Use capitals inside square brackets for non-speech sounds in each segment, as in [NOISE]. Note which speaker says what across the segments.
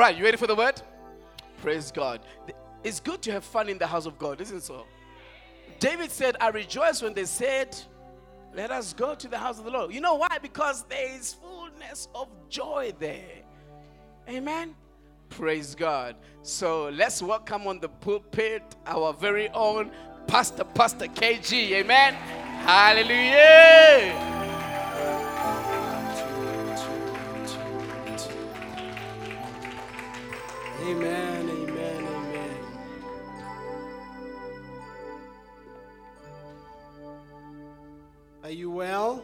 Speaker 1: All right, you ready for the word? Praise God. It's good to have fun in the house of God, isn't it so? David said, I rejoice when they said, Let us go to the house of the Lord. You know why? Because there is fullness of joy there. Amen. Praise God. So let's welcome on the pulpit our very own Pastor, Pastor KG. Amen. Hallelujah.
Speaker 2: Amen, amen, amen. Are you well?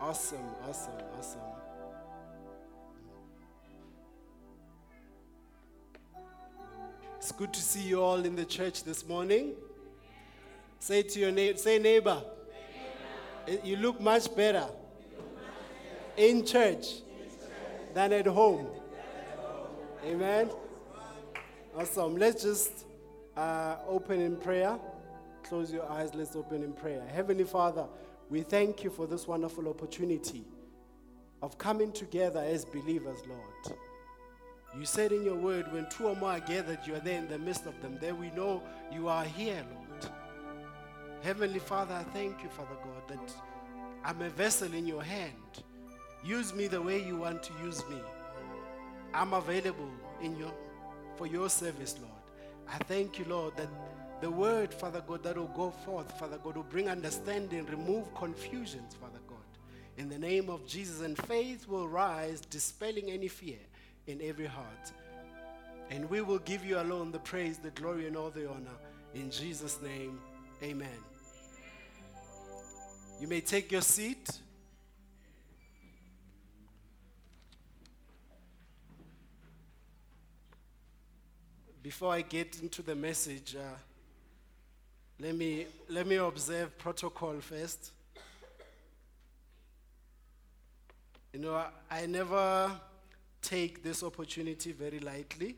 Speaker 2: Awesome, awesome, awesome. It's good to see you all in the church this morning. Say to your neighbor, say neighbor, eh, you look much better in church than at home. Amen. Awesome. Let's just uh, open in prayer. Close your eyes. Let's open in prayer. Heavenly Father, we thank you for this wonderful opportunity of coming together as believers, Lord. You said in your word, when two or more are gathered, you are there in the midst of them. There we know you are here, Lord. Heavenly Father, I thank you, Father God, that I'm a vessel in your hand. Use me the way you want to use me. I'm available in your for your service, Lord. I thank you, Lord, that the word, Father God, that will go forth, Father God, will bring understanding, remove confusions, Father God. In the name of Jesus, and faith will rise, dispelling any fear in every heart. And we will give you alone the praise, the glory, and all the honor. In Jesus' name, amen. You may take your seat. Before I get into the message, uh, let, me, let me observe protocol first. You know, I, I never take this opportunity very lightly.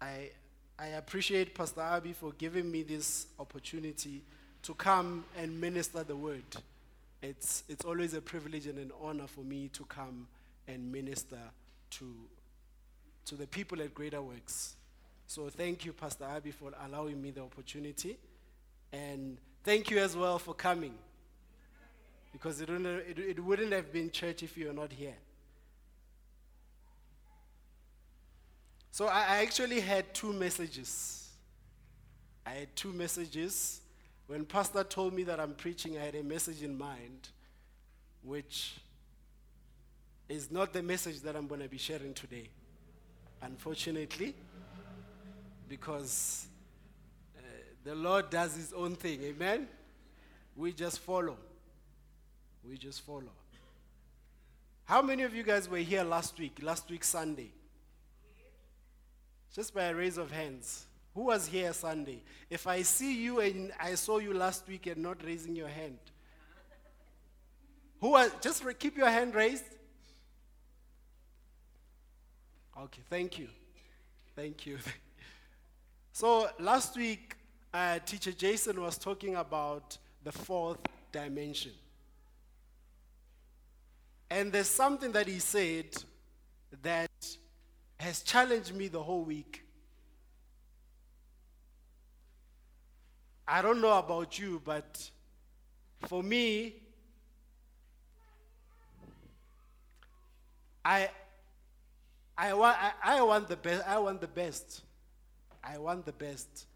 Speaker 2: I, I appreciate Pastor Abby for giving me this opportunity to come and minister the word. It's, it's always a privilege and an honor for me to come and minister to, to the people at Greater Works. So thank you, Pastor Abby, for allowing me the opportunity. And thank you as well for coming because it wouldn't, it, it wouldn't have been church if you were not here. So I, I actually had two messages. I had two messages. When Pastor told me that I'm preaching, I had a message in mind, which is not the message that I'm going to be sharing today, unfortunately, because uh, the Lord does His own thing. Amen? We just follow. We just follow. How many of you guys were here last week, last week Sunday? Just by a raise of hands. Who was here Sunday? If I see you and I saw you last week and not raising your hand. Who was, just keep your hand raised. Okay, thank you. Thank you. [LAUGHS] so last week, uh, teacher Jason was talking about the fourth dimension. And there's something that he said that has challenged me the whole week. I don't know about you, but for me, I, I, want, I, I want the best. I want the best. I want the best.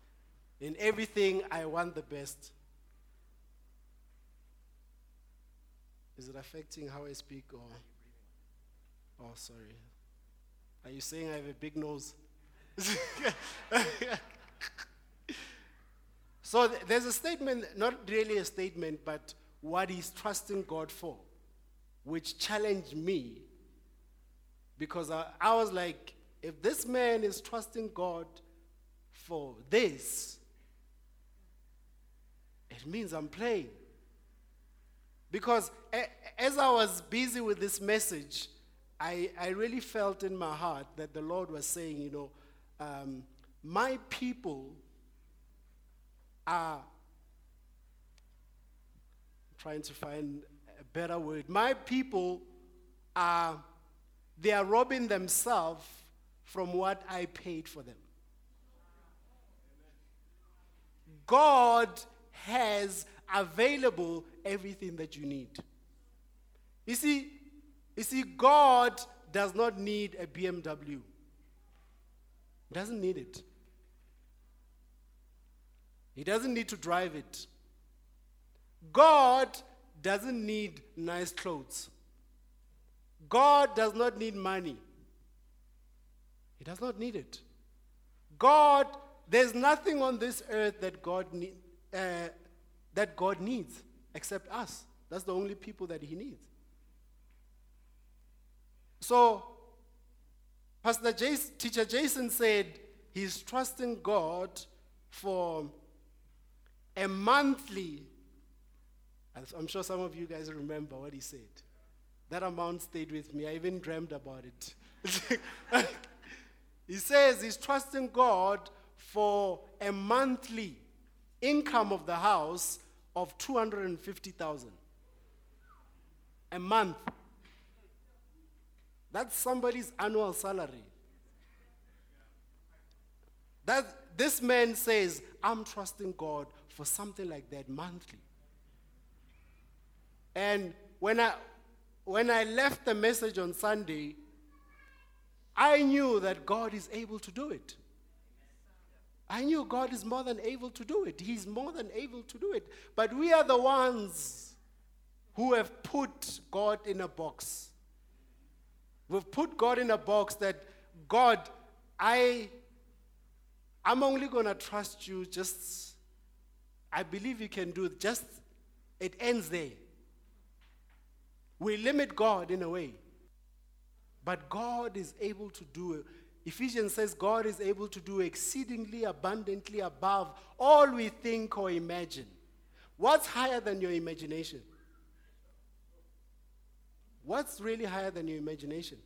Speaker 2: In everything, I want the best. Is it affecting how I speak or? Oh, sorry. Are you saying I have a big nose? [LAUGHS] so th- there's a statement, not really a statement, but what he's trusting God for, which challenged me because I, I was like, if this man is trusting God for this, it means I'm playing. Because as I was busy with this message, I, I really felt in my heart that the Lord was saying, you know, um, my people are trying to find a better word. My people are they are robbing themselves from what I paid for them. God has available everything that you need. You see, you see, God does not need a BMW. Doesn't need it. He doesn't need to drive it. God doesn't need nice clothes. God does not need money. He does not need it. God, there's nothing on this earth that God, need, uh, that God needs except us. That's the only people that He needs. So, Pastor Jason, teacher Jason said he's trusting God for a monthly. I'm sure some of you guys remember what he said. That amount stayed with me. I even dreamed about it. [LAUGHS] he says he's trusting God for a monthly income of the house of 250,000 a month. That's somebody's annual salary. That this man says, I'm trusting God for something like that monthly. And when I when I left the message on Sunday, I knew that God is able to do it. I knew God is more than able to do it. He's more than able to do it. But we are the ones who have put God in a box. We've put God in a box that God, I I'm only going to trust you just I believe you can do it. Just it ends there. We limit God in a way. But God is able to do it. Ephesians says God is able to do exceedingly abundantly above all we think or imagine. What's higher than your imagination? What's really higher than your imagination?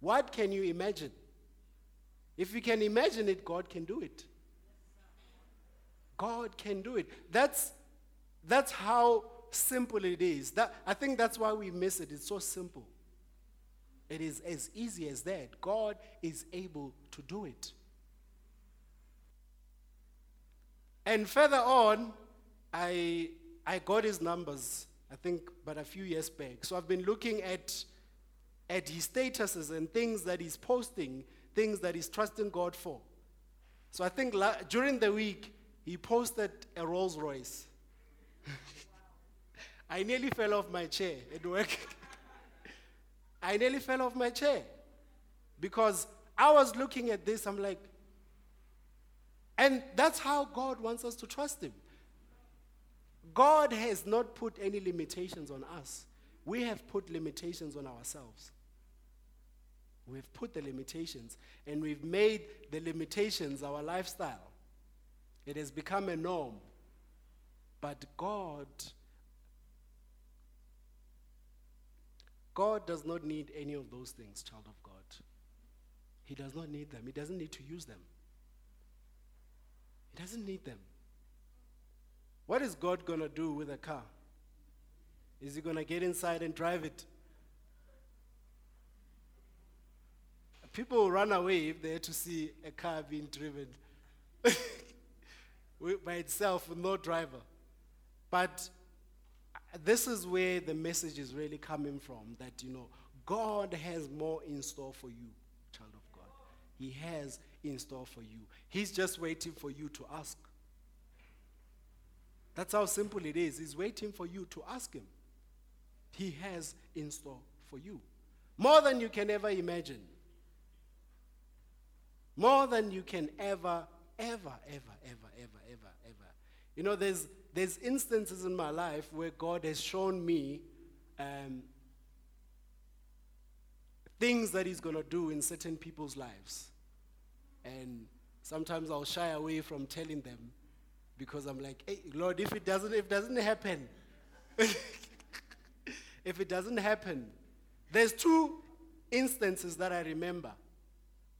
Speaker 2: What can you imagine? If you can imagine it, God can do it. God can do it. That's, that's how simple it is. That, I think that's why we miss it. It's so simple. It is as easy as that. God is able to do it. And further on, I, I got his numbers, I think, but a few years back. So I've been looking at, at his statuses and things that he's posting, things that he's trusting God for. So I think la- during the week, he posted a Rolls Royce. [LAUGHS] I nearly fell off my chair at work. I nearly fell off my chair because I was looking at this, I'm like, and that's how God wants us to trust Him. God has not put any limitations on us, we have put limitations on ourselves. We've put the limitations and we've made the limitations our lifestyle. It has become a norm. But God God does not need any of those things, child of God. He does not need them. He doesn't need to use them. He doesn't need them. What is God going to do with a car? Is he going to get inside and drive it? People will run away if they're to see a car being driven [LAUGHS] by itself with no driver. But this is where the message is really coming from that, you know, God has more in store for you, child of God. He has in store for you. He's just waiting for you to ask. That's how simple it is. He's waiting for you to ask Him. He has in store for you. More than you can ever imagine. More than you can ever, ever, ever, ever, ever, ever, ever. You know, there's there's instances in my life where God has shown me um, things that He's going to do in certain people's lives. And sometimes I'll shy away from telling them because I'm like, hey, Lord, if it doesn't, if it doesn't happen, [LAUGHS] if it doesn't happen, there's two instances that I remember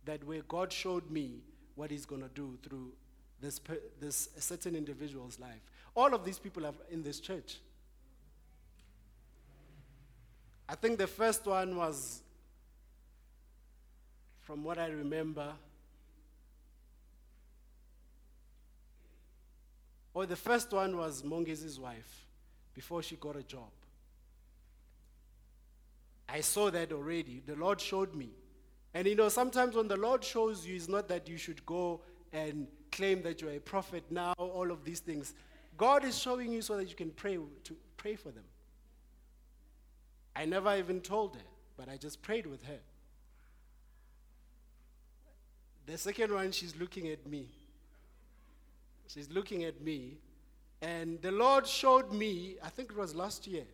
Speaker 2: that where God showed me what He's going to do through this, this certain individual's life. All of these people are in this church. I think the first one was, from what I remember, or the first one was Mongezi's wife before she got a job. I saw that already. The Lord showed me. And you know, sometimes when the Lord shows you, it's not that you should go and claim that you're a prophet now, all of these things. God is showing you so that you can pray to pray for them. I never even told her, but I just prayed with her. The second one, she's looking at me. She's looking at me. And the Lord showed me, I think it was last year.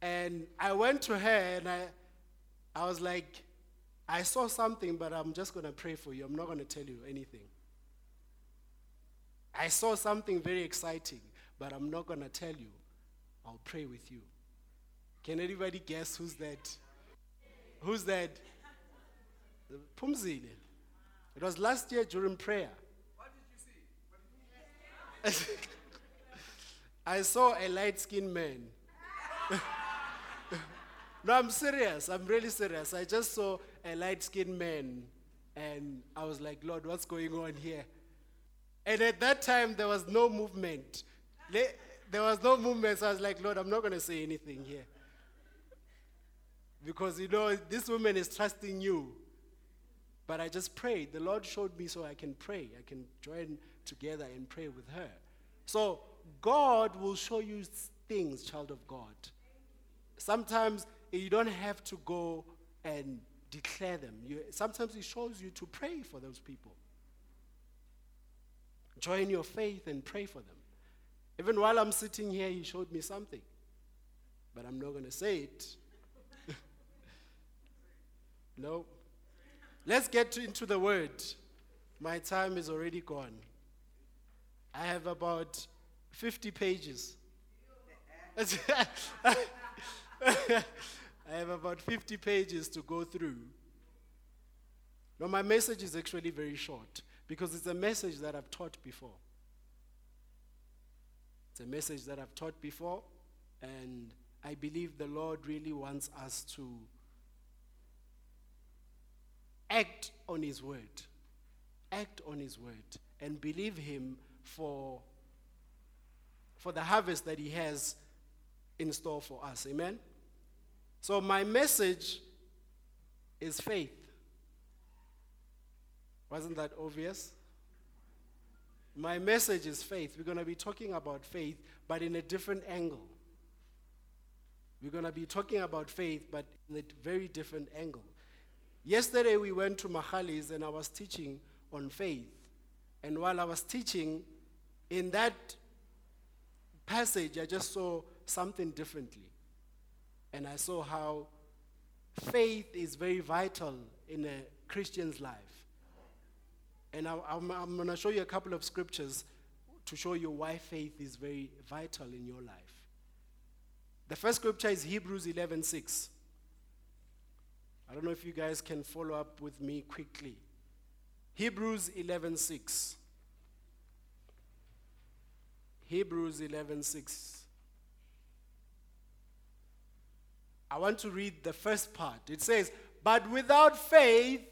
Speaker 2: And I went to her and I, I was like, I saw something, but I'm just going to pray for you. I'm not going to tell you anything. I saw something very exciting, but I'm not going to tell you. I'll pray with you. Can anybody guess who's that? Who's that? Pumzile. It was last year during prayer.
Speaker 3: What did you see?
Speaker 2: I saw a light skinned man. [LAUGHS] no, I'm serious. I'm really serious. I just saw a light skinned man and I was like, Lord, what's going on here? And at that time, there was no movement. There was no movement, so I was like, Lord, I'm not going to say anything here. Because, you know, this woman is trusting you. But I just prayed. The Lord showed me so I can pray. I can join together and pray with her. So, God will show you things, child of God. Sometimes eh, you don't have to go and declare them. You, sometimes He shows you to pray for those people. Join your faith and pray for them. Even while I'm sitting here, He showed me something. But I'm not going to say it. [LAUGHS] no. Let's get into the Word. My time is already gone. I have about 50 pages. [LAUGHS] I have about 50 pages to go through. Now, my message is actually very short because it's a message that I've taught before. It's a message that I've taught before, and I believe the Lord really wants us to act on His word. Act on His word and believe Him for, for the harvest that He has in store for us. Amen? So, my message is faith. Wasn't that obvious? My message is faith. We're going to be talking about faith, but in a different angle. We're going to be talking about faith, but in a very different angle. Yesterday, we went to Mahalis and I was teaching on faith. And while I was teaching, in that passage, I just saw something differently. And I saw how faith is very vital in a Christian's life. And I, am I'm going to show you a couple of scriptures to show you why faith is very vital in your life. The first scripture is Hebrews 11:6. I don't know if you guys can follow up with me quickly. Hebrews 11:6. Hebrews 11:6. I want to read the first part. It says, But without faith,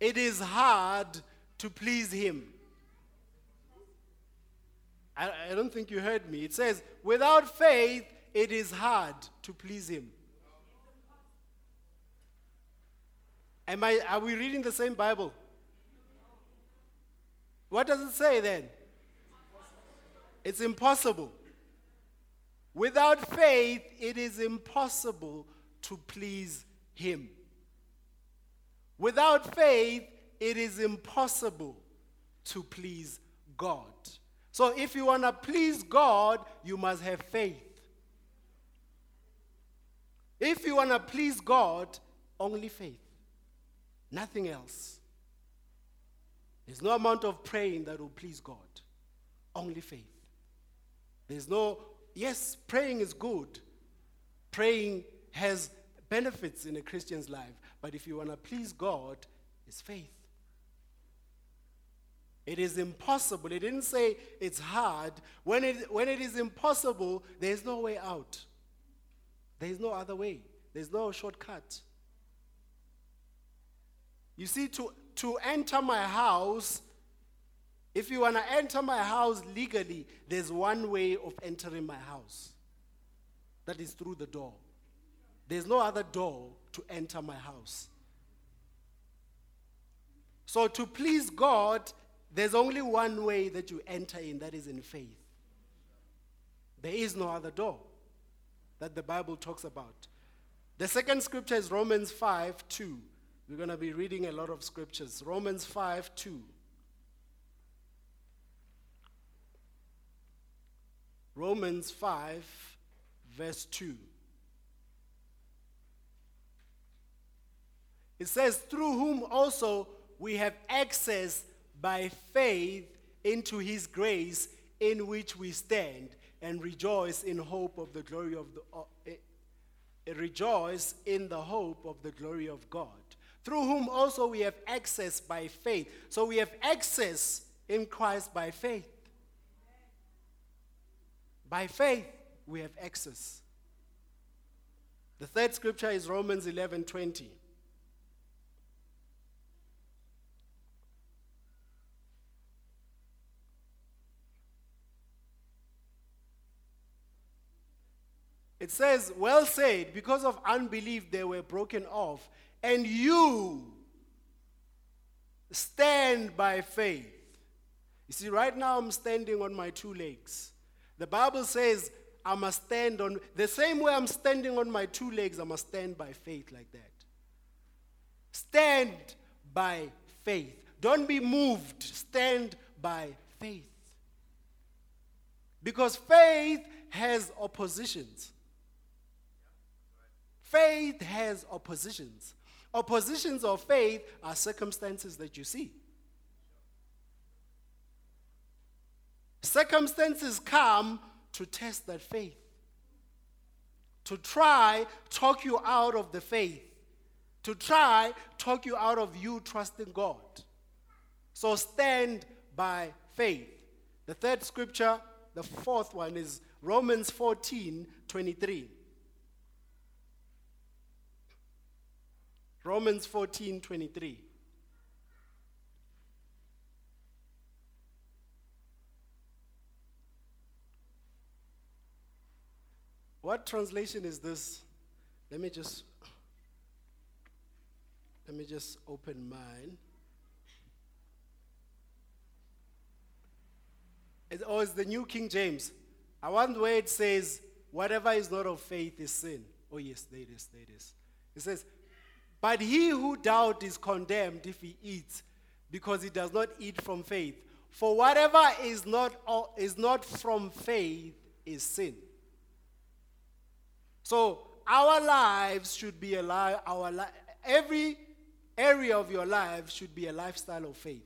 Speaker 2: it is hard to please him. I, I, don't think you heard me. It says, Without faith, it is hard to please him. Am I, are we reading the same Bible? What does it say then? It's impossible. Without faith, it is impossible to please Him. Without faith, it is impossible to please God. So, if you want to please God, you must have faith. If you want to please God, only faith, nothing else. There's no amount of praying that will please God, only faith. There's no yes, praying is good. Praying has benefits in a Christian's life. But if you want to please God, it's faith. It is impossible. It didn't say it's hard. When it, when it is impossible, there's no way out. There's no other way. There's no shortcut. You see, to, to enter my house, if you want to enter my house legally, there's one way of entering my house. That is through the door. There's no other door to enter my house. So, to please God, there's only one way that you enter in, that is in faith. There is no other door that the Bible talks about. The second scripture is Romans 5 2. We're going to be reading a lot of scriptures. Romans 5 2. Romans 5, verse 2. It says, Through whom also we have access by faith into his grace, in which we stand and rejoice in hope of the glory of the. Uh, uh, rejoice in the hope of the glory of God. Through whom also we have access by faith. So we have access in Christ by faith. By faith, we have access. The third scripture is Romans 11 It says, Well said, because of unbelief they were broken off, and you stand by faith. You see, right now I'm standing on my two legs. The Bible says I must stand on the same way I'm standing on my two legs, I must stand by faith like that. Stand by faith. Don't be moved. Stand by faith. Because faith has oppositions. Faith has oppositions. Oppositions of faith are circumstances that you see. Circumstances come to test that faith, to try talk you out of the faith, to try talk you out of you trusting God. So stand by faith. The third scripture, the fourth one is Romans 14 23. Romans 14 23. What translation is this? Let me just let me just open mine. Oh, it's the New King James. I want where it says, whatever is not of faith is sin. Oh, yes, there it is, there it is. It says, but he who doubts is condemned if he eats, because he does not eat from faith. For whatever is not, uh, is not from faith is sin. So our lives should be a life, our li- every area of your life should be a lifestyle of faith.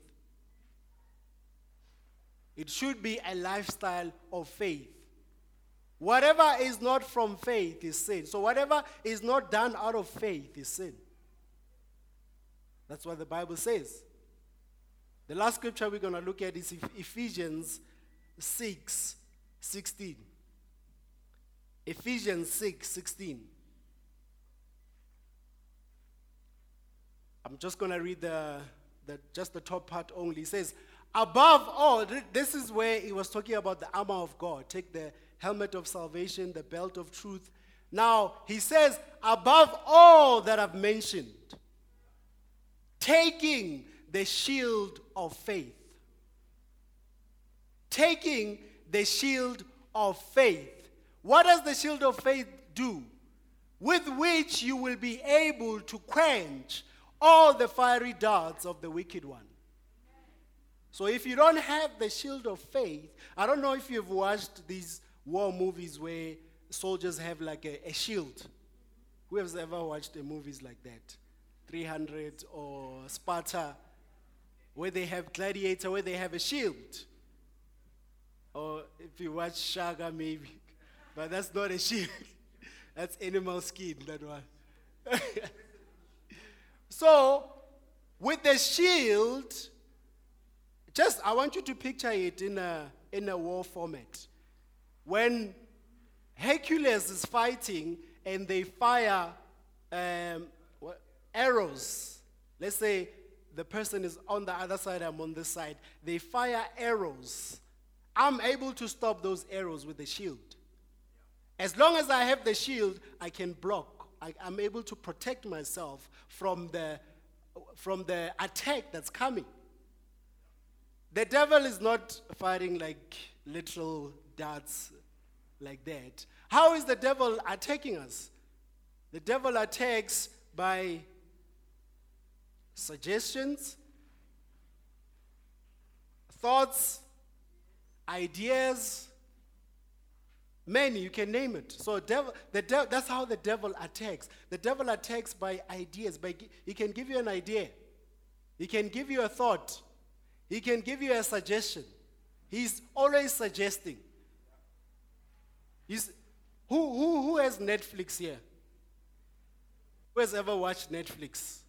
Speaker 2: It should be a lifestyle of faith. Whatever is not from faith is sin. So whatever is not done out of faith is sin. That's what the Bible says. The last scripture we're going to look at is Ephesians 6 16. Ephesians 6 16. I'm just going to read the, the, just the top part only. It says, Above all, this is where he was talking about the armor of God. Take the helmet of salvation, the belt of truth. Now, he says, above all that I've mentioned, taking the shield of faith. Taking the shield of faith what does the shield of faith do? With which you will be able to quench all the fiery darts of the wicked one. So if you don't have the shield of faith, I don't know if you've watched these war movies where soldiers have like a, a shield. Who has ever watched the movies like that? 300 or Sparta, where they have gladiator, where they have a shield. Or if you watch Shaka, maybe. But that's not a shield, [LAUGHS] that's animal skin, that one. [LAUGHS] so, with the shield, Just, I want you to picture it in a, in a war format. When Hercules is fighting and they fire um, arrows, let's say the person is on the other side, I'm on this side, they fire arrows. I'm able to stop those arrows with the shield. As long as I have the shield, I can block. I, am able to protect myself from the, from the attack that's coming. The devil is not firing like literal darts like that. How is the devil attacking us? The devil attacks by suggestions, thoughts, ideas, many, you can name it. So devil, the de- that's how the devil attacks. The devil attacks by ideas. By, he can give you an idea. He can give you a thought. He can give you a suggestion. He's always suggesting. He's, who, who, who has Netflix here? Who has ever watched Netflix?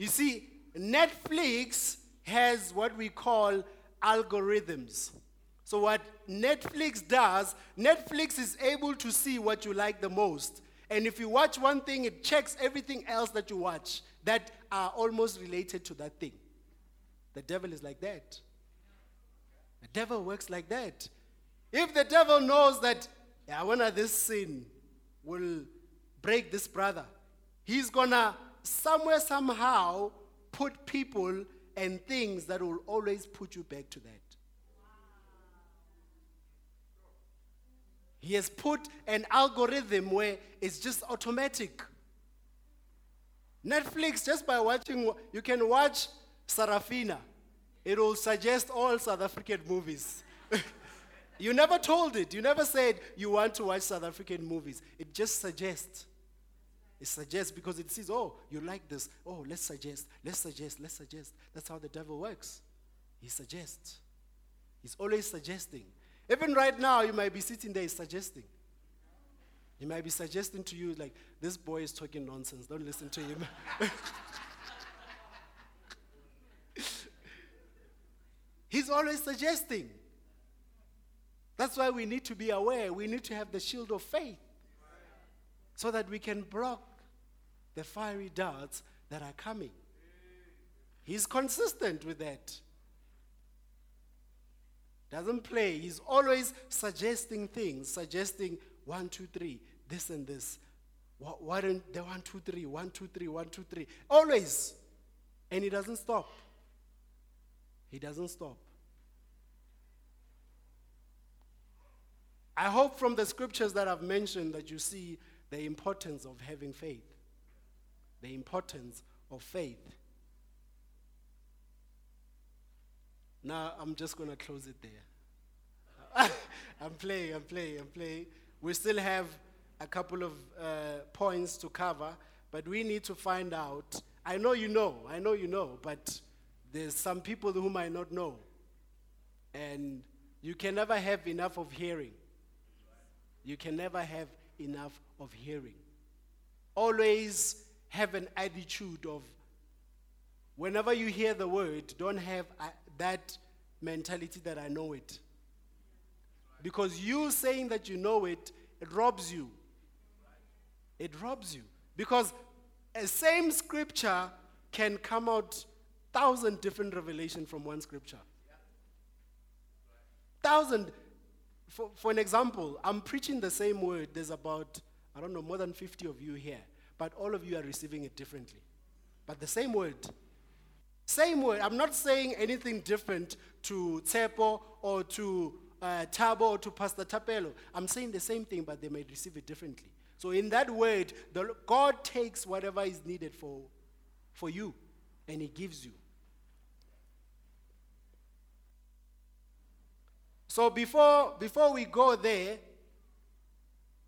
Speaker 2: You see, Netflix has what we call algorithms. So, what Netflix does, Netflix is able to see what you like the most. And if you watch one thing, it checks everything else that you watch that are almost related to that thing. The devil is like that. The devil works like that. If the devil knows that, yeah, when this sin will break this brother, he's gonna somewhere, somehow put people and things that will always put you back to that. He has put an algorithm where it's just automatic. Netflix, just by watching, you can watch Sarafina. It will suggest all South African movies. [LAUGHS] you never told it. You never said you want to watch South African movies. It just suggests. It suggests because it says, oh, you like this. Oh, let's suggest, let's suggest, let's suggest. That's how the devil works. He suggests. He's always suggesting. Even right now, you might be sitting there suggesting. He might be suggesting to you, like, this boy is talking nonsense. Don't listen to him. [LAUGHS] He's always suggesting. That's why we need to be aware. We need to have the shield of faith so that we can block the fiery darts that are coming. He's consistent with that. Doesn't play. He's always suggesting things, suggesting one, two, three, this and this. Why don't the one, two, three, one, two, three, one, two, three? Always. And he doesn't stop. He doesn't stop. I hope from the scriptures that I've mentioned that you see the importance of having faith the importance of faith. Now, I'm just going to close it there. [LAUGHS] I'm playing, I'm playing, I'm playing. We still have a couple of uh, points to cover, but we need to find out. I know you know, I know you know, but there's some people who might not know. And you can never have enough of hearing. You can never have enough of hearing. Always have an attitude of whenever you hear the word, don't have that mentality that I know it. Because you saying that you know it, it robs you. It robs you. Because a same scripture can come out thousand different revelation from one scripture. Thousand. For, for an example, I'm preaching the same word. There's about, I don't know, more than 50 of you here but all of you are receiving it differently. But the same word. Same word. I'm not saying anything different to Tsepo or to uh, Tabo or to Pastor Tapelo. I'm saying the same thing, but they may receive it differently. So in that word, the, God takes whatever is needed for, for you and He gives you. So before, before we go there,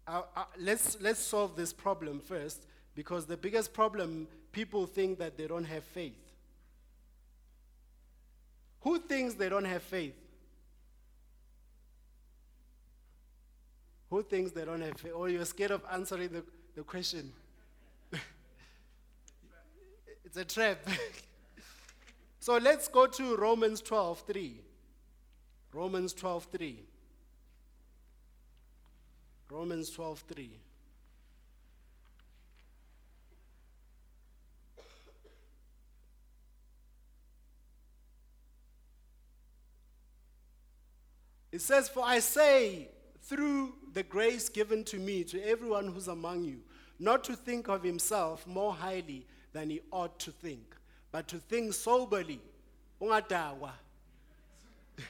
Speaker 2: uh, uh, let's, let's solve this problem first. Because the biggest problem, people think that they don't have faith. Who thinks they don't have faith? Who thinks they don't have faith? Or you're scared of answering the, the question? [LAUGHS] it's a trap. [LAUGHS] So let's go to Romans 12 3. Romans 12 3. Romans 12 3. It says, For I say, through the grace given to me, to everyone who's among you, not to think of himself more highly than he ought to think, but to think soberly. Ungadakwa. [LAUGHS]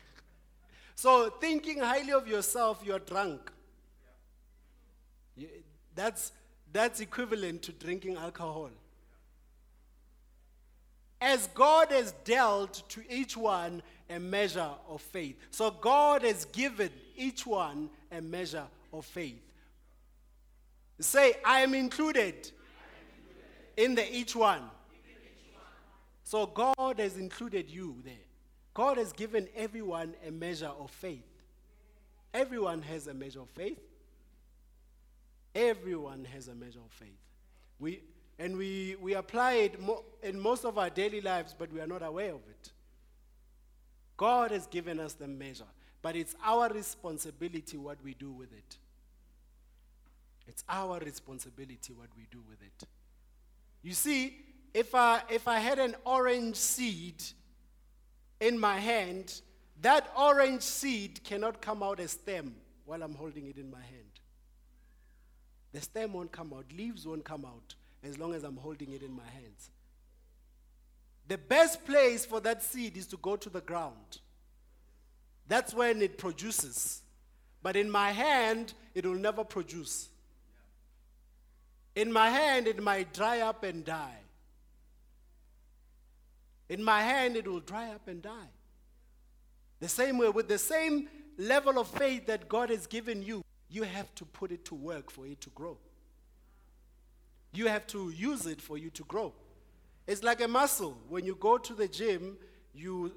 Speaker 2: so, thinking highly of yourself, you're drunk. That's, that's equivalent to drinking alcohol. As God has dealt to each one a measure of faith. So God has given each one a measure of faith. Say, I am included in the each one. So God has included you there. God has given everyone a measure of faith. Everyone has a measure of faith. Everyone has a measure of faith. We, and we, we apply it mo- in most of our daily lives, but we are not aware of it. God has given us the measure, but it's our responsibility what we do with it. It's our responsibility what we do with it. You see, if I, if I had an orange seed in my hand, that orange seed cannot come out a stem while I'm holding it in my hand. The stem won't come out, leaves won't come out as long as I'm holding it in my hands. The best place for that seed is to go to the ground. That's when it produces. But in my hand, it will never produce. In my hand, it might dry up and die. In my hand, it will dry up and die. The same way, with the same level of faith that God has given you, you have to put it to work for it to grow. You have to use it for you to grow. It's like a muscle. When you go to the gym, you,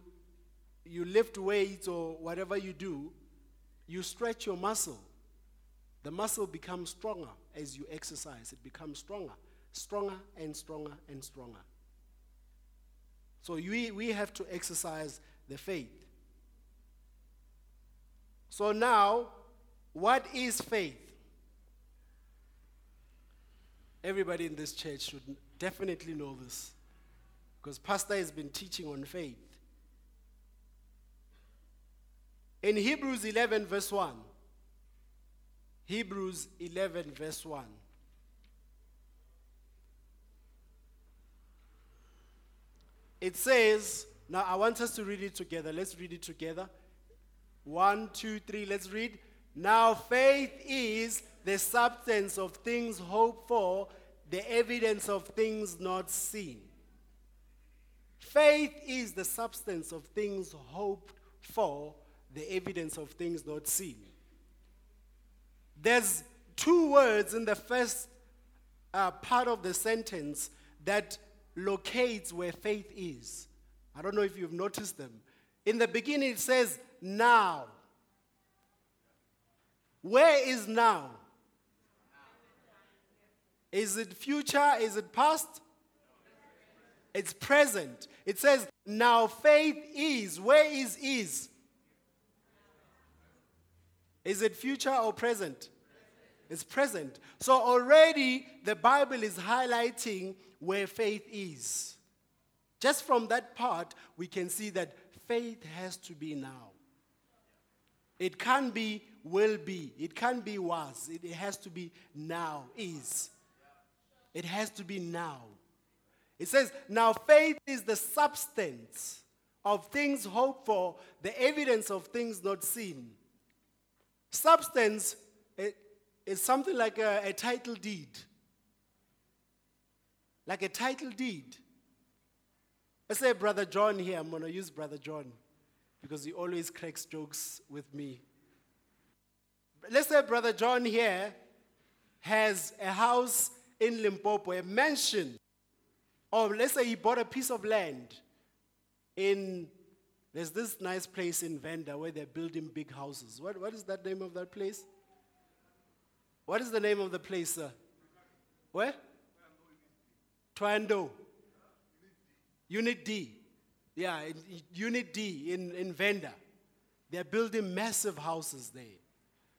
Speaker 2: you lift weights or whatever you do, you stretch your muscle. The muscle becomes stronger as you exercise, it becomes stronger, stronger and stronger and stronger. So we, we have to exercise the faith. So now, what is faith? Everybody in this church should definitely know this because Pastor has been teaching on faith. In Hebrews 11, verse 1, Hebrews 11, verse 1. It says, now I want us to read it together. Let's read it together. One, two, three, let's read. Now faith is the substance of things hoped for, the evidence of things not seen. Faith is the substance of things hoped for, the evidence of things not seen. There's two words in the first uh, part of the sentence that locates where faith is. I don't know if you've noticed them. In the beginning, it says now. Where is now? Is it future? Is it past? It's present. It says, now faith is. Where is is? Is it future or present? It's present. So already the Bible is highlighting where faith is. Just from that part, we can see that faith has to be now. It can't be will be. It can't be was. It has to be now, is. It has to be now. It says, now faith is the substance of things hoped for, the evidence of things not seen. Substance eh, is something like a, a title deed. Like a title deed. Let's say Brother John here, I'm going to use Brother John because he always cracks jokes with me. Let's say Brother John here has a house in Limpopo, a mansion. Or let's say he bought a piece of land in, there's this nice place in Venda where they're building big houses. What, what is that name of that place? What is the name of the place, sir? Where? Twando. Unit D. Yeah, Unit D in, in Venda. They're building massive houses there.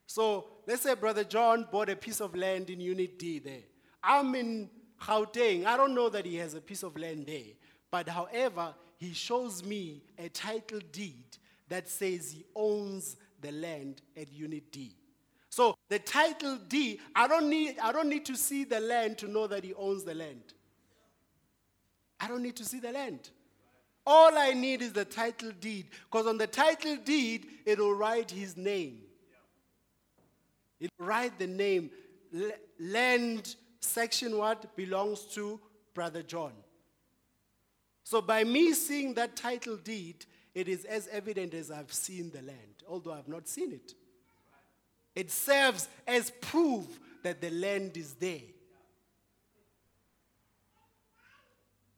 Speaker 2: So let's say Brother John bought a piece of land in Unit D there. I'm in Gauteng. I don't know that he has a piece of land there. But however, he shows me a title deed that says he owns the land at Unit D. So the title deed, I don't need, I don't need to see the land to know that he owns the land. I don't need to see the land. All I need is the title deed. Because on the title deed, it will write his name. It will write the name. L- land section what belongs to Brother John. So by me seeing that title deed, it is as evident as I've seen the land, although I've not seen it. It serves as proof that the land is there.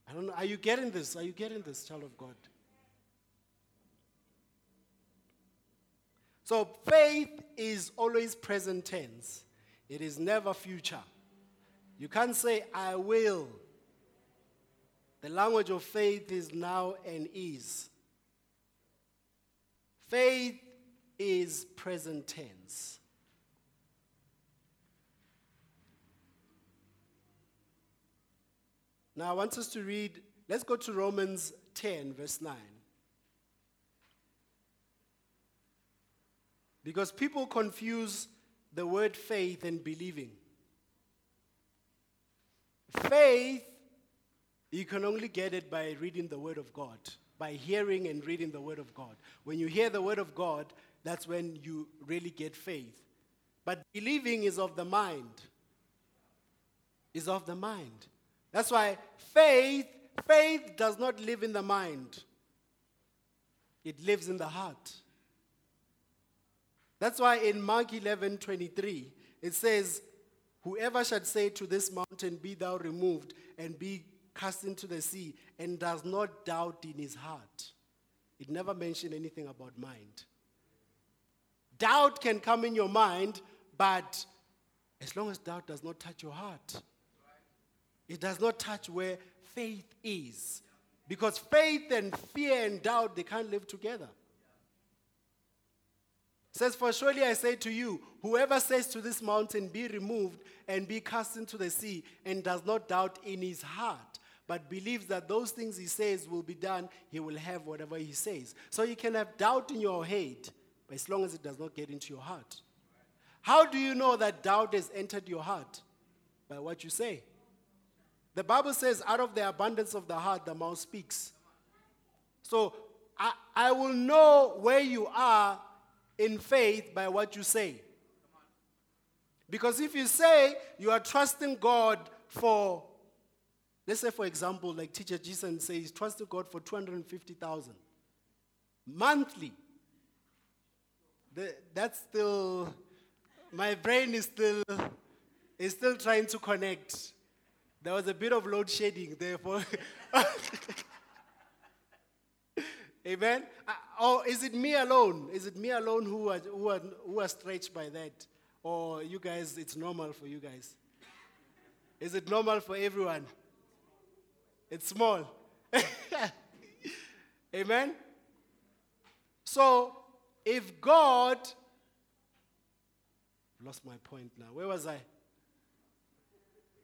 Speaker 2: I don't know. Are you getting this? Are you getting this, child of God? So faith is always present tense, it is never future. You can't say, I will. The language of faith is now and is. Faith is present tense. Now, I want us to read, let's go to Romans 10, verse 9. Because people confuse the word faith and believing. Faith, you can only get it by reading the Word of God, by hearing and reading the Word of God. When you hear the Word of God, that's when you really get faith. But believing is of the mind. Is of the mind. That's why faith, faith does not live in the mind. It lives in the heart. That's why in Mark 11 23, it says, Whoever shall say to this mountain, Be thou removed and be cast into the sea, and does not doubt in his heart. It never mentioned anything about mind. Doubt can come in your mind, but as long as doubt does not touch your heart, it does not touch where faith is. Because faith and fear and doubt, they can't live together. Says, For surely I say to you, whoever says to this mountain, Be removed and be cast into the sea, and does not doubt in his heart, but believes that those things he says will be done, he will have whatever he says. So you can have doubt in your head, but as long as it does not get into your heart. How do you know that doubt has entered your heart? By what you say. The Bible says, out of the abundance of the heart, the mouth speaks. So I, I will know where you are in faith by what you say. Because if you say you are trusting God for, let's say, for example, like Teacher Jason says, trusting God for 250,000 monthly, that's still, my brain is still, is still trying to connect. There was a bit of load shedding there for. [LAUGHS] Amen. Uh, or is it me alone? Is it me alone who are, who, are, who are stretched by that? Or you guys, it's normal for you guys? Is it normal for everyone? It's small. [LAUGHS] Amen. So, if God, lost my point now. Where was I?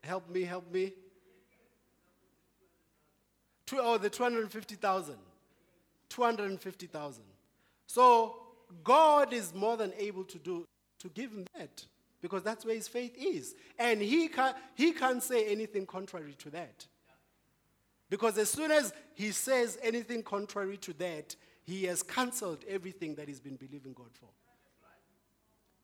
Speaker 2: Help me, help me. Two, oh, the 250,000. 250,000. So God is more than able to do to give him that because that's where his faith is. And he can't, he can't say anything contrary to that. Because as soon as he says anything contrary to that, he has cancelled everything that he's been believing God for.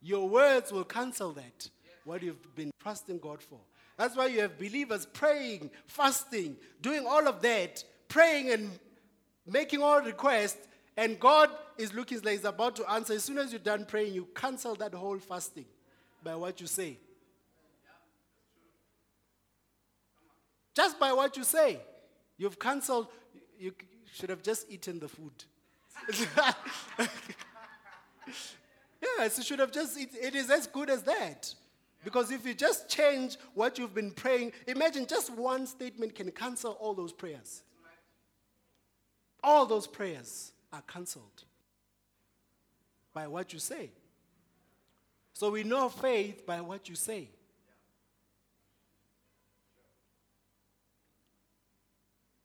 Speaker 2: Your words will cancel that, what you've been trusting God for. That's why you have believers praying, fasting, doing all of that, praying and making all requests, and God is looking like He's about to answer. As soon as you're done praying, you cancel that whole fasting by what you say. Just by what you say. You've canceled, you should have just eaten the food. [LAUGHS] yes, you should have just. It is as good as that. Because if you just change what you've been praying, imagine just one statement can cancel all those prayers. All those prayers are cancelled by what you say. So we know faith by what you say.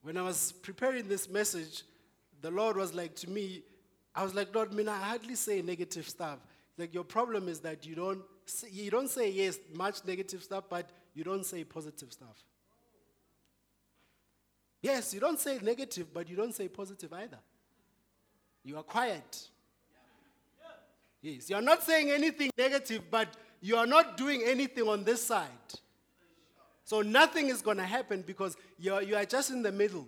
Speaker 2: When I was preparing this message, the Lord was like to me, I was like, Lord, I mean, I hardly say negative stuff. Like your problem is that you don't say, you don't say yes much negative stuff, but you don't say positive stuff. Yes, you don't say negative, but you don't say positive either. You are quiet. Yes, you are not saying anything negative, but you are not doing anything on this side. So nothing is going to happen because you are, you are just in the middle.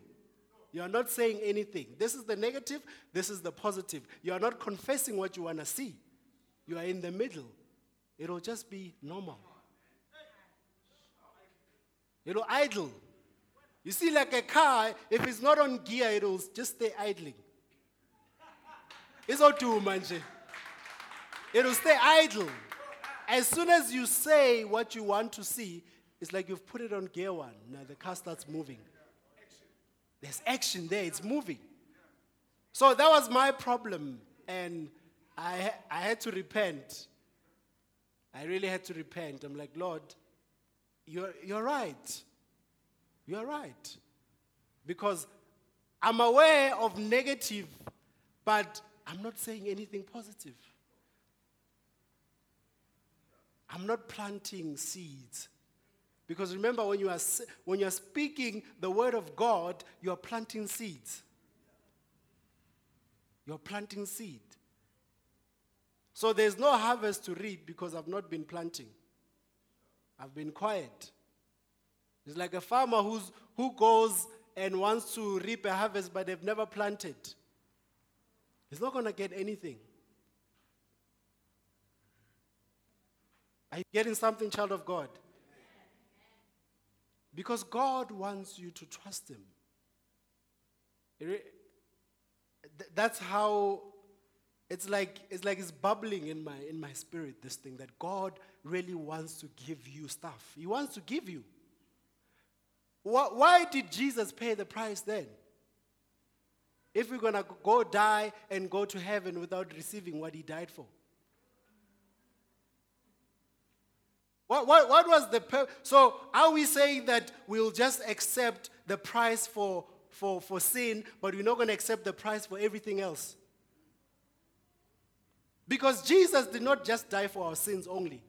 Speaker 2: You are not saying anything. This is the negative, this is the positive. You are not confessing what you want to see. You are in the middle. It'll just be normal. It'll idle. You see, like a car, if it's not on gear, it'll just stay idling. It's all too much. It'll stay idle. As soon as you say what you want to see, it's like you've put it on gear one. Now the car starts moving. There's action there, it's moving. So that was my problem. And I, I had to repent. I really had to repent. I'm like, Lord, you're, you're right. You're right. Because I'm aware of negative, but I'm not saying anything positive. I'm not planting seeds. Because remember, when you, are, when you are speaking the word of God, you are planting seeds. You're planting seed. So there's no harvest to reap because I've not been planting. I've been quiet. It's like a farmer who's, who goes and wants to reap a harvest, but they've never planted. He's not going to get anything. Are you getting something, child of God? Because God wants you to trust Him. That's how it's like it's like it's bubbling in my in my spirit this thing that God really wants to give you stuff. He wants to give you. Why, did Jesus pay the price then? If we're gonna go die and go to heaven without receiving what he died for. What, what, what was the per- so are we saying that we'll just accept the price for, for, for sin, but we're not going to accept the price for everything else? Because Jesus did not just die for our sins only.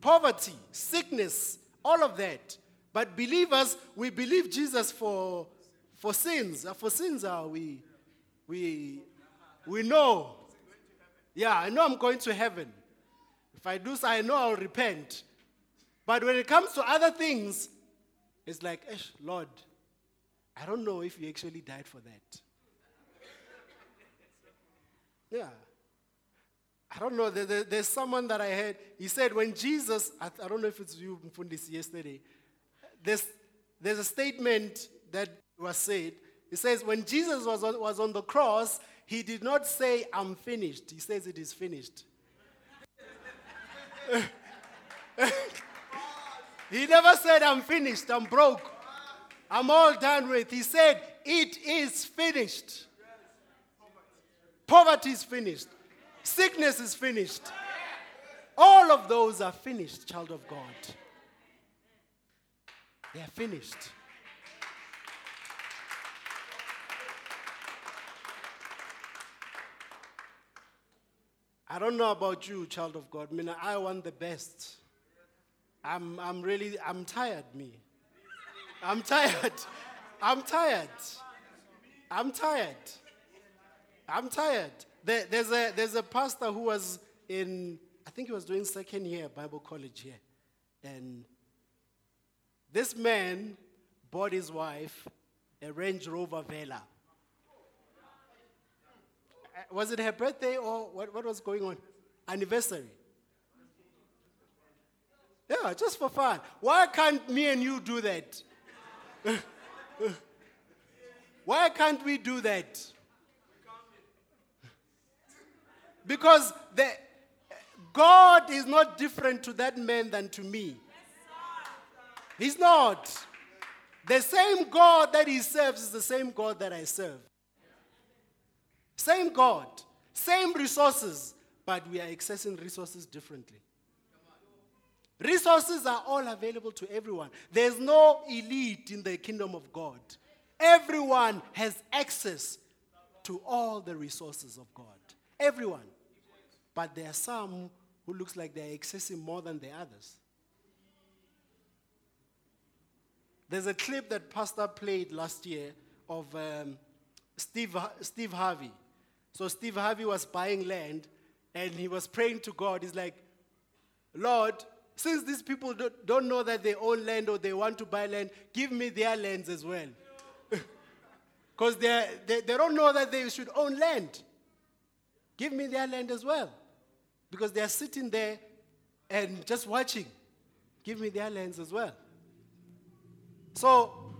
Speaker 2: Poverty, sickness, all of that. But believers, we believe Jesus for, for sins. Uh, for sins are we, we, we know yeah, I know I'm going to heaven. If I do so, I know I'll repent. But when it comes to other things, it's like, Lord, I don't know if you actually died for that. [LAUGHS] Yeah. I don't know. There, there, there's someone that I heard. He said, when Jesus, I, I don't know if it's you, Mfundis, yesterday, there's, there's a statement that was said. He says, when Jesus was on, was on the cross, he did not say, I'm finished. He says, It is finished. [LAUGHS] he never said, I'm finished, I'm broke, I'm all done with. He said, It is finished. Poverty is finished, sickness is finished. All of those are finished, child of God. They are finished. I don't know about you, child of God. I mean, I want the best. I'm, I'm really, I'm tired, me. I'm tired. I'm tired. I'm tired. I'm tired. There, there's, a, there's a pastor who was in, I think he was doing second year Bible college here. And this man bought his wife a Range Rover Velar. Uh, was it her birthday or what, what was going on? Anniversary. Yeah, just for fun. Why can't me and you do that? [LAUGHS] Why can't we do that? Because the, God is not different to that man than to me. He's not. The same God that he serves is the same God that I serve. Same God, same resources, but we are accessing resources differently. Resources are all available to everyone. There's no elite in the kingdom of God. Everyone has access to all the resources of God. Everyone. But there are some who looks like they're accessing more than the others. There's a clip that Pastor played last year of um, Steve, Steve Harvey. So Steve Harvey was buying land and he was praying to God. He's like, Lord, since these people don't, don't know that they own land or they want to buy land, give me their lands as well. [LAUGHS] Because they, they don't know that they should own land. Give me their land as well. Because they are sitting there and just watching. Give me their lens as well. So,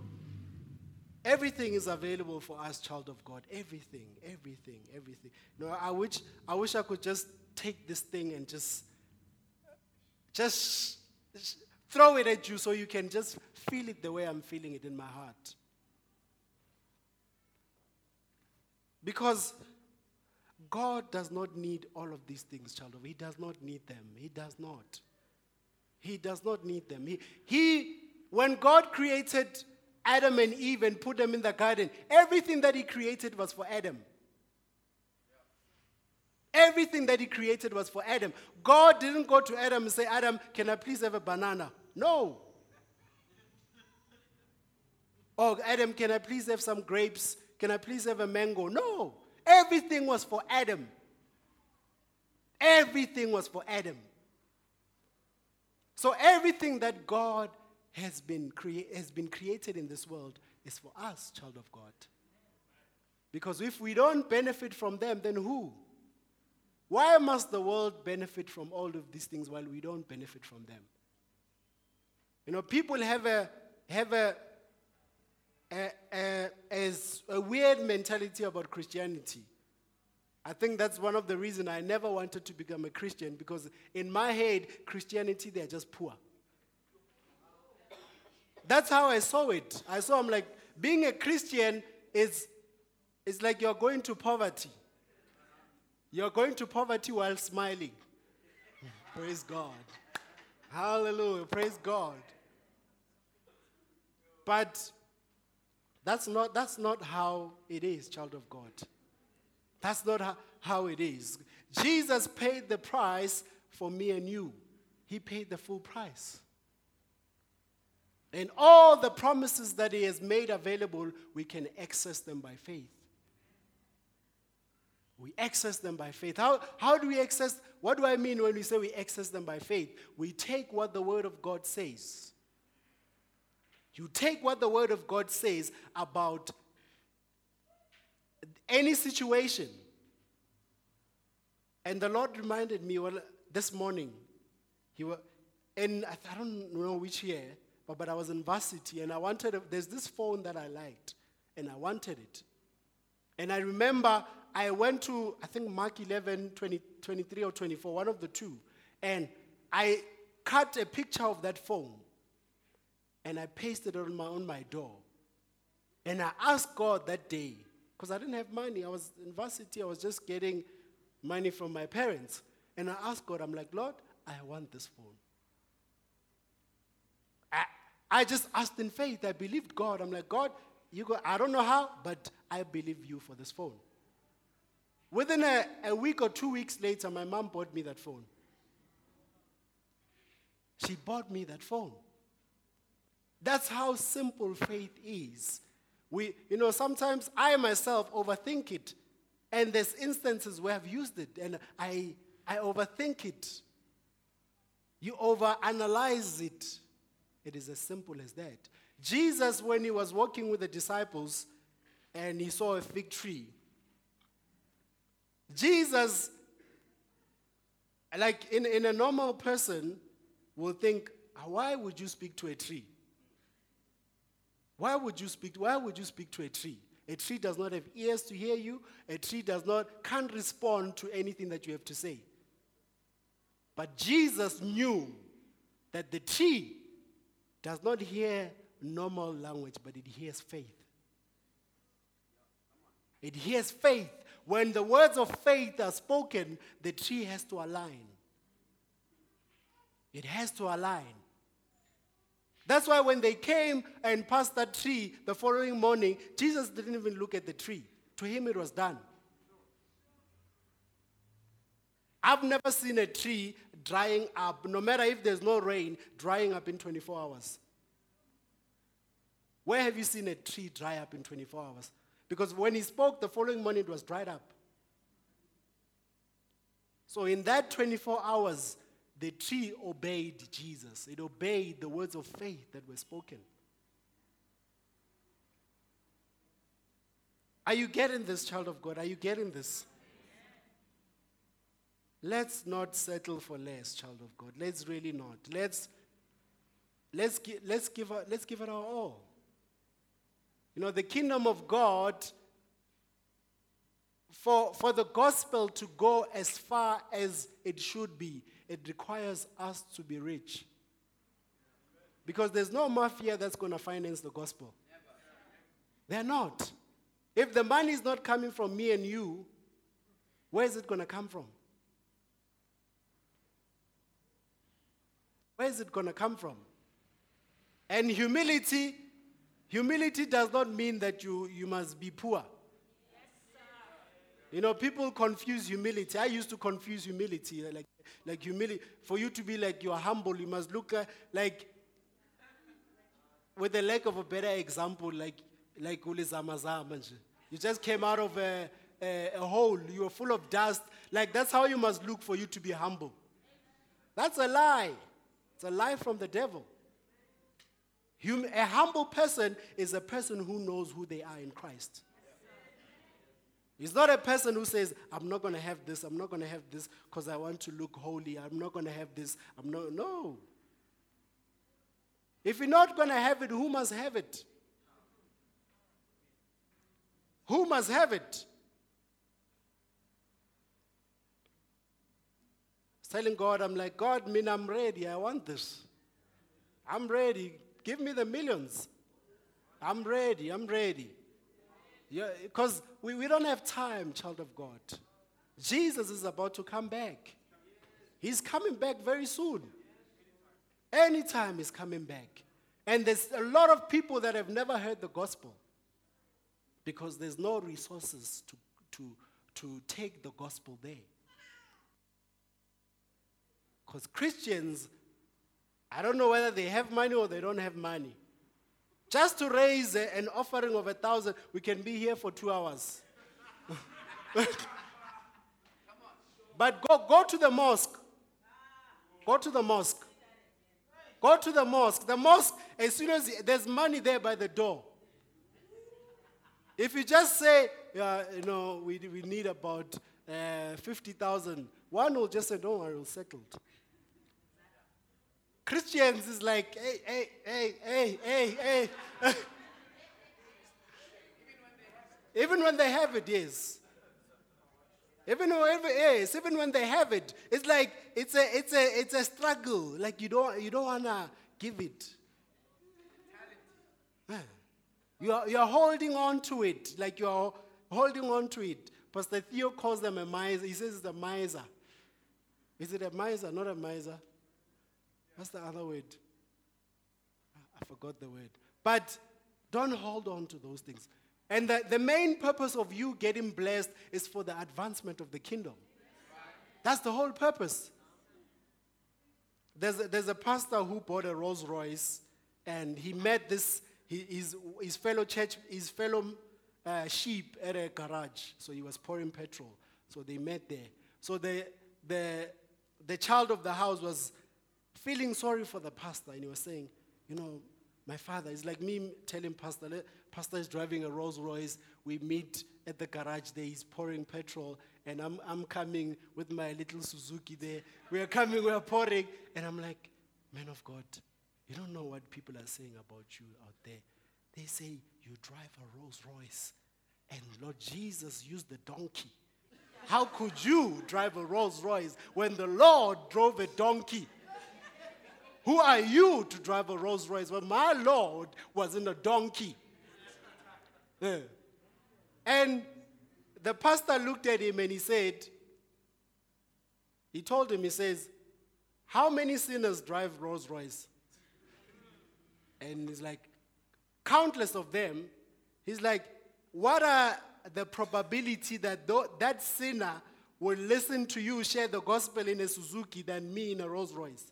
Speaker 2: everything is available for us, child of God. Everything, everything, everything. No, I wish, I wish I could just take this thing and just, just throw it at you so you can just feel it the way I'm feeling it in my heart. Because God does not need all of these things, child of He does not need them. He does not. He does not need them. He, he when God created Adam and Eve and put them in the garden, everything that He created was for Adam. Everything that He created was for Adam. God didn't go to Adam and say, Adam, can I please have a banana? No. Oh, Adam, can I please have some grapes? Can I please have a mango? No. Everything was for Adam. Everything was for Adam. So everything that God has been, crea- has been created in this world is for us, child of God. Because if we don't benefit from them, then who? Why must the world benefit from all of these things while we don't benefit from them? You know, people have a, have a, a, a, weird mentality about Christianity. I think that's one of the reasons I never wanted to become a Christian because in my head, Christianity, they're just poor. That's how I saw it. I saw, I'm like, being a Christian is, is like you're going to poverty. You're going to poverty while smiling. [LAUGHS] Praise God. Hallelujah. Praise God. But that's not, that's not how it is, child of God. That's not how, how it is. Jesus paid the price for me and you, He paid the full price. And all the promises that He has made available, we can access them by faith. We access them by faith. How, how do we access? What do I mean when we say we access them by faith? We take what the Word of God says. You take what the Word of God says about any situation. And the Lord reminded me well, this morning, he was, and I don't know which year, but, but I was in varsity and I wanted, a, there's this phone that I liked and I wanted it. And I remember I went to, I think Mark 11, 20, 23 or 24, one of the two, and I cut a picture of that phone and I pasted it on my, on my door. And I asked God that day, because I didn't have money. I was in varsity, I was just getting money from my parents. And I asked God, I'm like, Lord, I want this phone. I just asked in faith. I believed God. I'm like, God, you go, I don't know how, but I believe you for this phone. Within a, a week or two weeks later, my mom bought me that phone. She bought me that phone. That's how simple faith is. We, you know, sometimes I myself overthink it. And there's instances where I've used it and I, I overthink it. You overanalyze it. It is as simple as that. Jesus, when he was walking with the disciples and he saw a fig tree, Jesus, like in, in a normal person, will think, why would you speak to a tree? Why would you speak? Why would you speak to a tree? A tree does not have ears to hear you. A tree does not can't respond to anything that you have to say. But Jesus knew that the tree does not hear normal language, but it hears faith. It hears faith. When the words of faith are spoken, the tree has to align. It has to align. That's why when they came and passed that tree the following morning, Jesus didn't even look at the tree. To him, it was done. I've never seen a tree drying up, no matter if there's no rain, drying up in 24 hours. Where have you seen a tree dry up in 24 hours? Because when he spoke the following morning, it was dried up. So in that 24 hours, the tree obeyed Jesus. It obeyed the words of faith that were spoken. Are you getting this, child of God? Are you getting this? Let's not settle for less, child of God. Let's really not. Let's let's give, let's give our, let's give it our all. You know, the kingdom of God for, for the gospel to go as far as it should be, it requires us to be rich. Because there's no mafia that's going to finance the gospel. They're not. If the money is not coming from me and you, where is it going to come from? Where is it going to come from? And humility, humility does not mean that you, you must be poor. You know, people confuse humility. I used to confuse humility. Like, like humility. For you to be like you are humble, you must look uh, like, with the lack of a better example, like like ulizamazama You just came out of a, a, a hole. You were full of dust. Like that's how you must look for you to be humble. That's a lie. It's a lie from the devil. Hum- a humble person is a person who knows who they are in Christ. He's not a person who says, I'm not going to have this, I'm not going to have this because I want to look holy, I'm not going to have this, I'm not. No. If you're not going to have it, who must have it? Who must have it? telling God, I'm like, God, mean I'm ready. I want this. I'm ready. Give me the millions. I'm ready. I'm ready. Because we, we don't have time, child of God. Jesus is about to come back. He's coming back very soon. Anytime he's coming back. And there's a lot of people that have never heard the gospel because there's no resources to, to, to take the gospel there. Because Christians, I don't know whether they have money or they don't have money. Just to raise an offering of a thousand, we can be here for two hours. but go, go to the mosque. Go to the mosque. Go to the mosque. The mosque, as soon as there's money there by the door. If you just say, uh, you know, we, we need about uh, 50,000, one will just say, don't worry, we'll settle it. Christians is like, hey, hey, hey, hey, hey, hey. [LAUGHS] even when they have it, yes. Even when, yes, even when they have it, it's like it's a it's a it's a struggle. Like you don't you don't wanna give it. You are, you are holding on to it, like you are holding on to it. Pastor Theo calls them a miser. He says it's a miser. Is it a miser, not a miser? What's the other word? I forgot the word. But don't hold on to those things. And the, the main purpose of you getting blessed is for the advancement of the kingdom. That's the whole purpose. There's a, there's a pastor who bought a Rolls Royce and he met this, his, his fellow church, his fellow uh, sheep at a garage. So he was pouring petrol. So they met there. So the, the, the child of the house was feeling sorry for the pastor, and he was saying, You know, my father is like me telling Pastor, Pastor is driving a Rolls Royce. We meet at the garage there, he's pouring petrol, and I'm, I'm coming with my little Suzuki there. We are coming, we are pouring. And I'm like, Man of God, you don't know what people are saying about you out there. They say you drive a Rolls Royce, and Lord Jesus used the donkey. How could you drive a Rolls Royce when the Lord drove a donkey? Who are you to drive a Rolls Royce when my Lord was in a donkey? Yeah. And the pastor looked at him and he said, he told him, he says, How many sinners drive Rolls Royce? And he's like, Countless of them. He's like, What are the probability that tho- that sinner will listen to you share the gospel in a Suzuki than me in a Rolls Royce?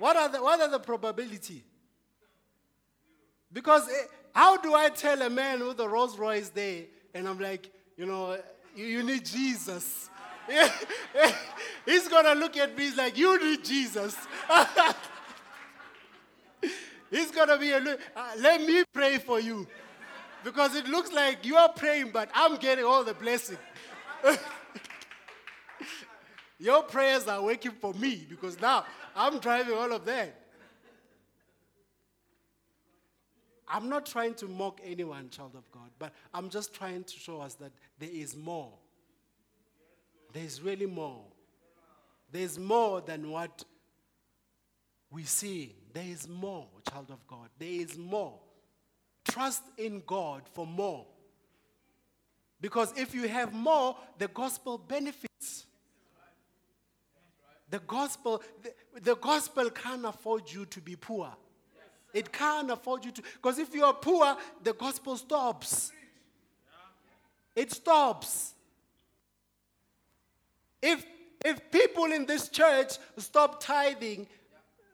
Speaker 2: What are the, what are the probability? Because eh, how do I tell a man with a Rolls Royce there, and I'm like, you know, you, you need Jesus. [LAUGHS] He's gonna look at me. He's like, you need Jesus. [LAUGHS] He's gonna be a. Uh, let me pray for you, because it looks like you are praying, but I'm getting all the blessing. [LAUGHS] Your prayers are working for me because now I'm driving all of that. I'm not trying to mock anyone, child of God, but I'm just trying to show us that there is more. There's really more. There's more than what we see. There is more, child of God. There is more. Trust in God for more. Because if you have more, the gospel benefits. The gospel, the, the gospel can't afford you to be poor. It can't afford you to, because if you are poor, the gospel stops. It stops. If if people in this church stop tithing,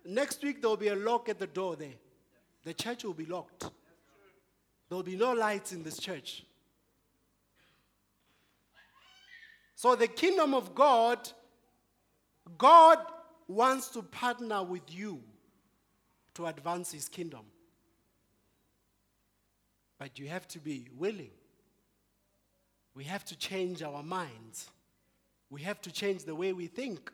Speaker 2: next week there will be a lock at the door there. The church will be locked. There will be no lights in this church. So the kingdom of God, God wants to partner with you to advance his kingdom. But you have to be willing. We have to change our minds. We have to change the way we think.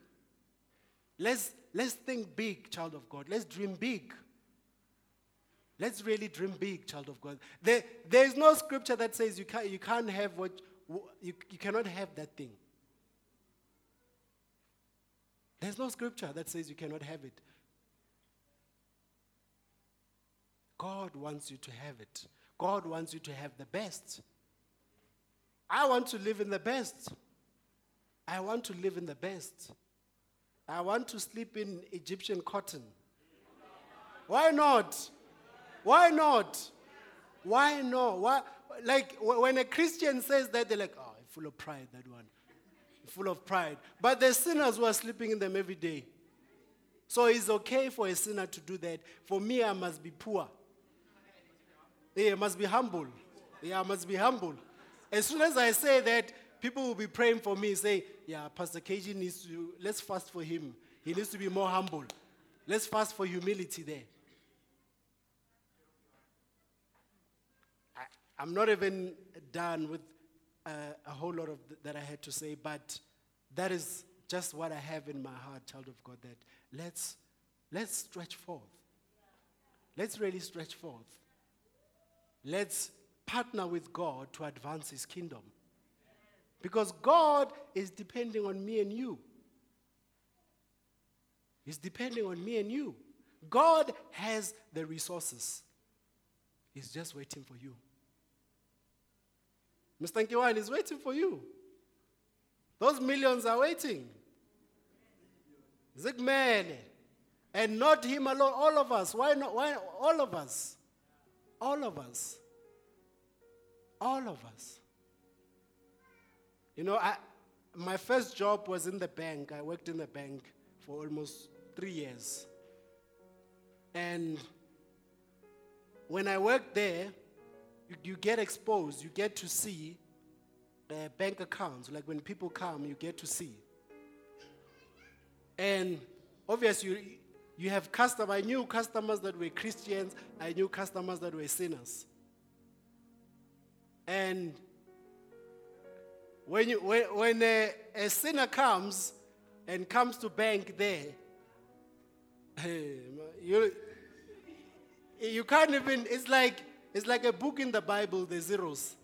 Speaker 2: Let's, let's think big, child of God. Let's dream big. Let's really dream big, child of God. There, there is no scripture that says you can't, you can't have what, you, you cannot have that thing. There's no scripture that says you cannot have it. God wants you to have it. God wants you to have the best. I want to live in the best. I want to live in the best. I want to sleep in Egyptian cotton. Why not? Why not? Why not? Why, like when a Christian says that, they're like, oh, full of pride, that one. Full of pride. But the sinners were sleeping in them every day. So it's okay for a sinner to do that. For me, I must be poor. Yeah, I must be humble. Yeah, I must be humble. As soon as I say that, people will be praying for me, say, yeah, Pastor KG needs to, let's fast for him. He needs to be more humble. Let's fast for humility there. I, I'm not even done with uh, a whole lot of th- that I had to say, but that is just what I have in my heart, child of God, that let's, let's stretch forth. Let's really stretch forth. Let's partner with God to advance His kingdom. Because God is depending on me and you. He's depending on me and you. God has the resources. He's just waiting for you. Mr. Nkiwan is waiting for you. Those millions are waiting. Zigmele. And not him alone, all of us. Why not? Why all of us? All of us. All of us. You know, I, my first job was in the bank. I worked in the bank for almost three years. And when I worked there, you, you get exposed, you get to see uh, bank accounts. Like when people come, you get to see. And obviously, you, you have customers. I knew customers that were Christians, I knew customers that were sinners. And when, you, when, when a, a sinner comes and comes to bank there, [LAUGHS] you, you can't even, it's like, it's like a book in the Bible, the zeros.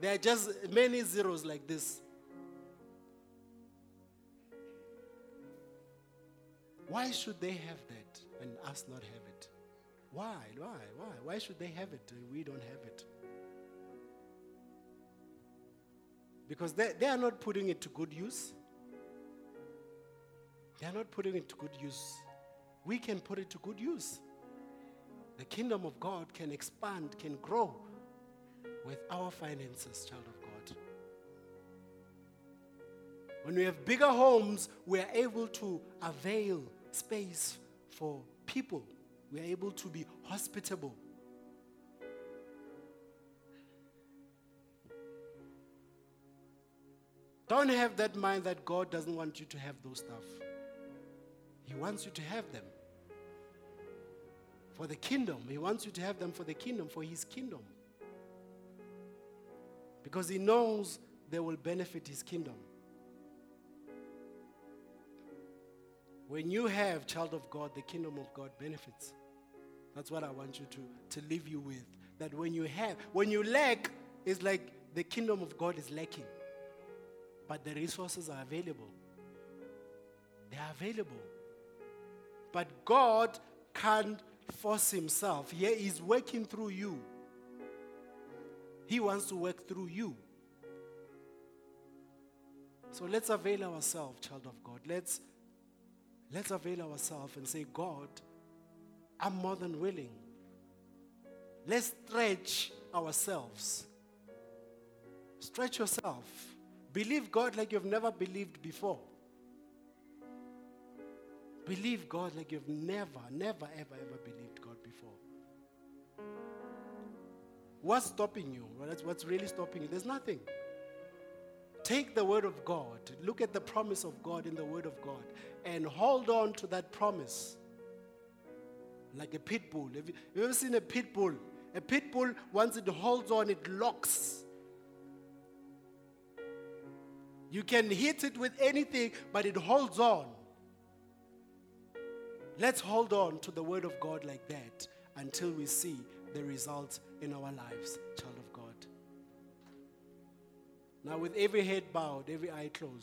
Speaker 2: There are just many zeros like this. Why should they have that and us not have it? Why? Why? Why? Why should they have it and we don't have it? Because they, they are not putting it to good use. They are not putting it to good use. We can put it to good use. The kingdom of God can expand, can grow with our finances, child of God. When we have bigger homes, we are able to avail space for people. We are able to be hospitable. Don't have that mind that God doesn't want you to have those stuff. He wants you to have them. For the kingdom. He wants you to have them for the kingdom, for his kingdom. Because he knows they will benefit his kingdom. When you have, child of God, the kingdom of God benefits. That's what I want you to, to leave you with. That when you have, when you lack, it's like the kingdom of God is lacking. But the resources are available. They are available. But God can't force himself. He is working through you. He wants to work through you. So let's avail ourselves, child of God. Let's let's avail ourselves and say, God, I'm more than willing. Let's stretch ourselves. Stretch yourself. Believe God like you've never believed before. Believe God like you've never, never, ever, ever believed God before. What's stopping you? what's really stopping you? There's nothing. Take the word of God, look at the promise of God in the word of God, and hold on to that promise like a pit bull. Have you, have you ever seen a pit bull? A pit bull, once it holds on, it locks. You can hit it with anything, but it holds on. Let's hold on to the word of God like that until we see the results in our lives, child of God. Now, with every head bowed, every eye closed.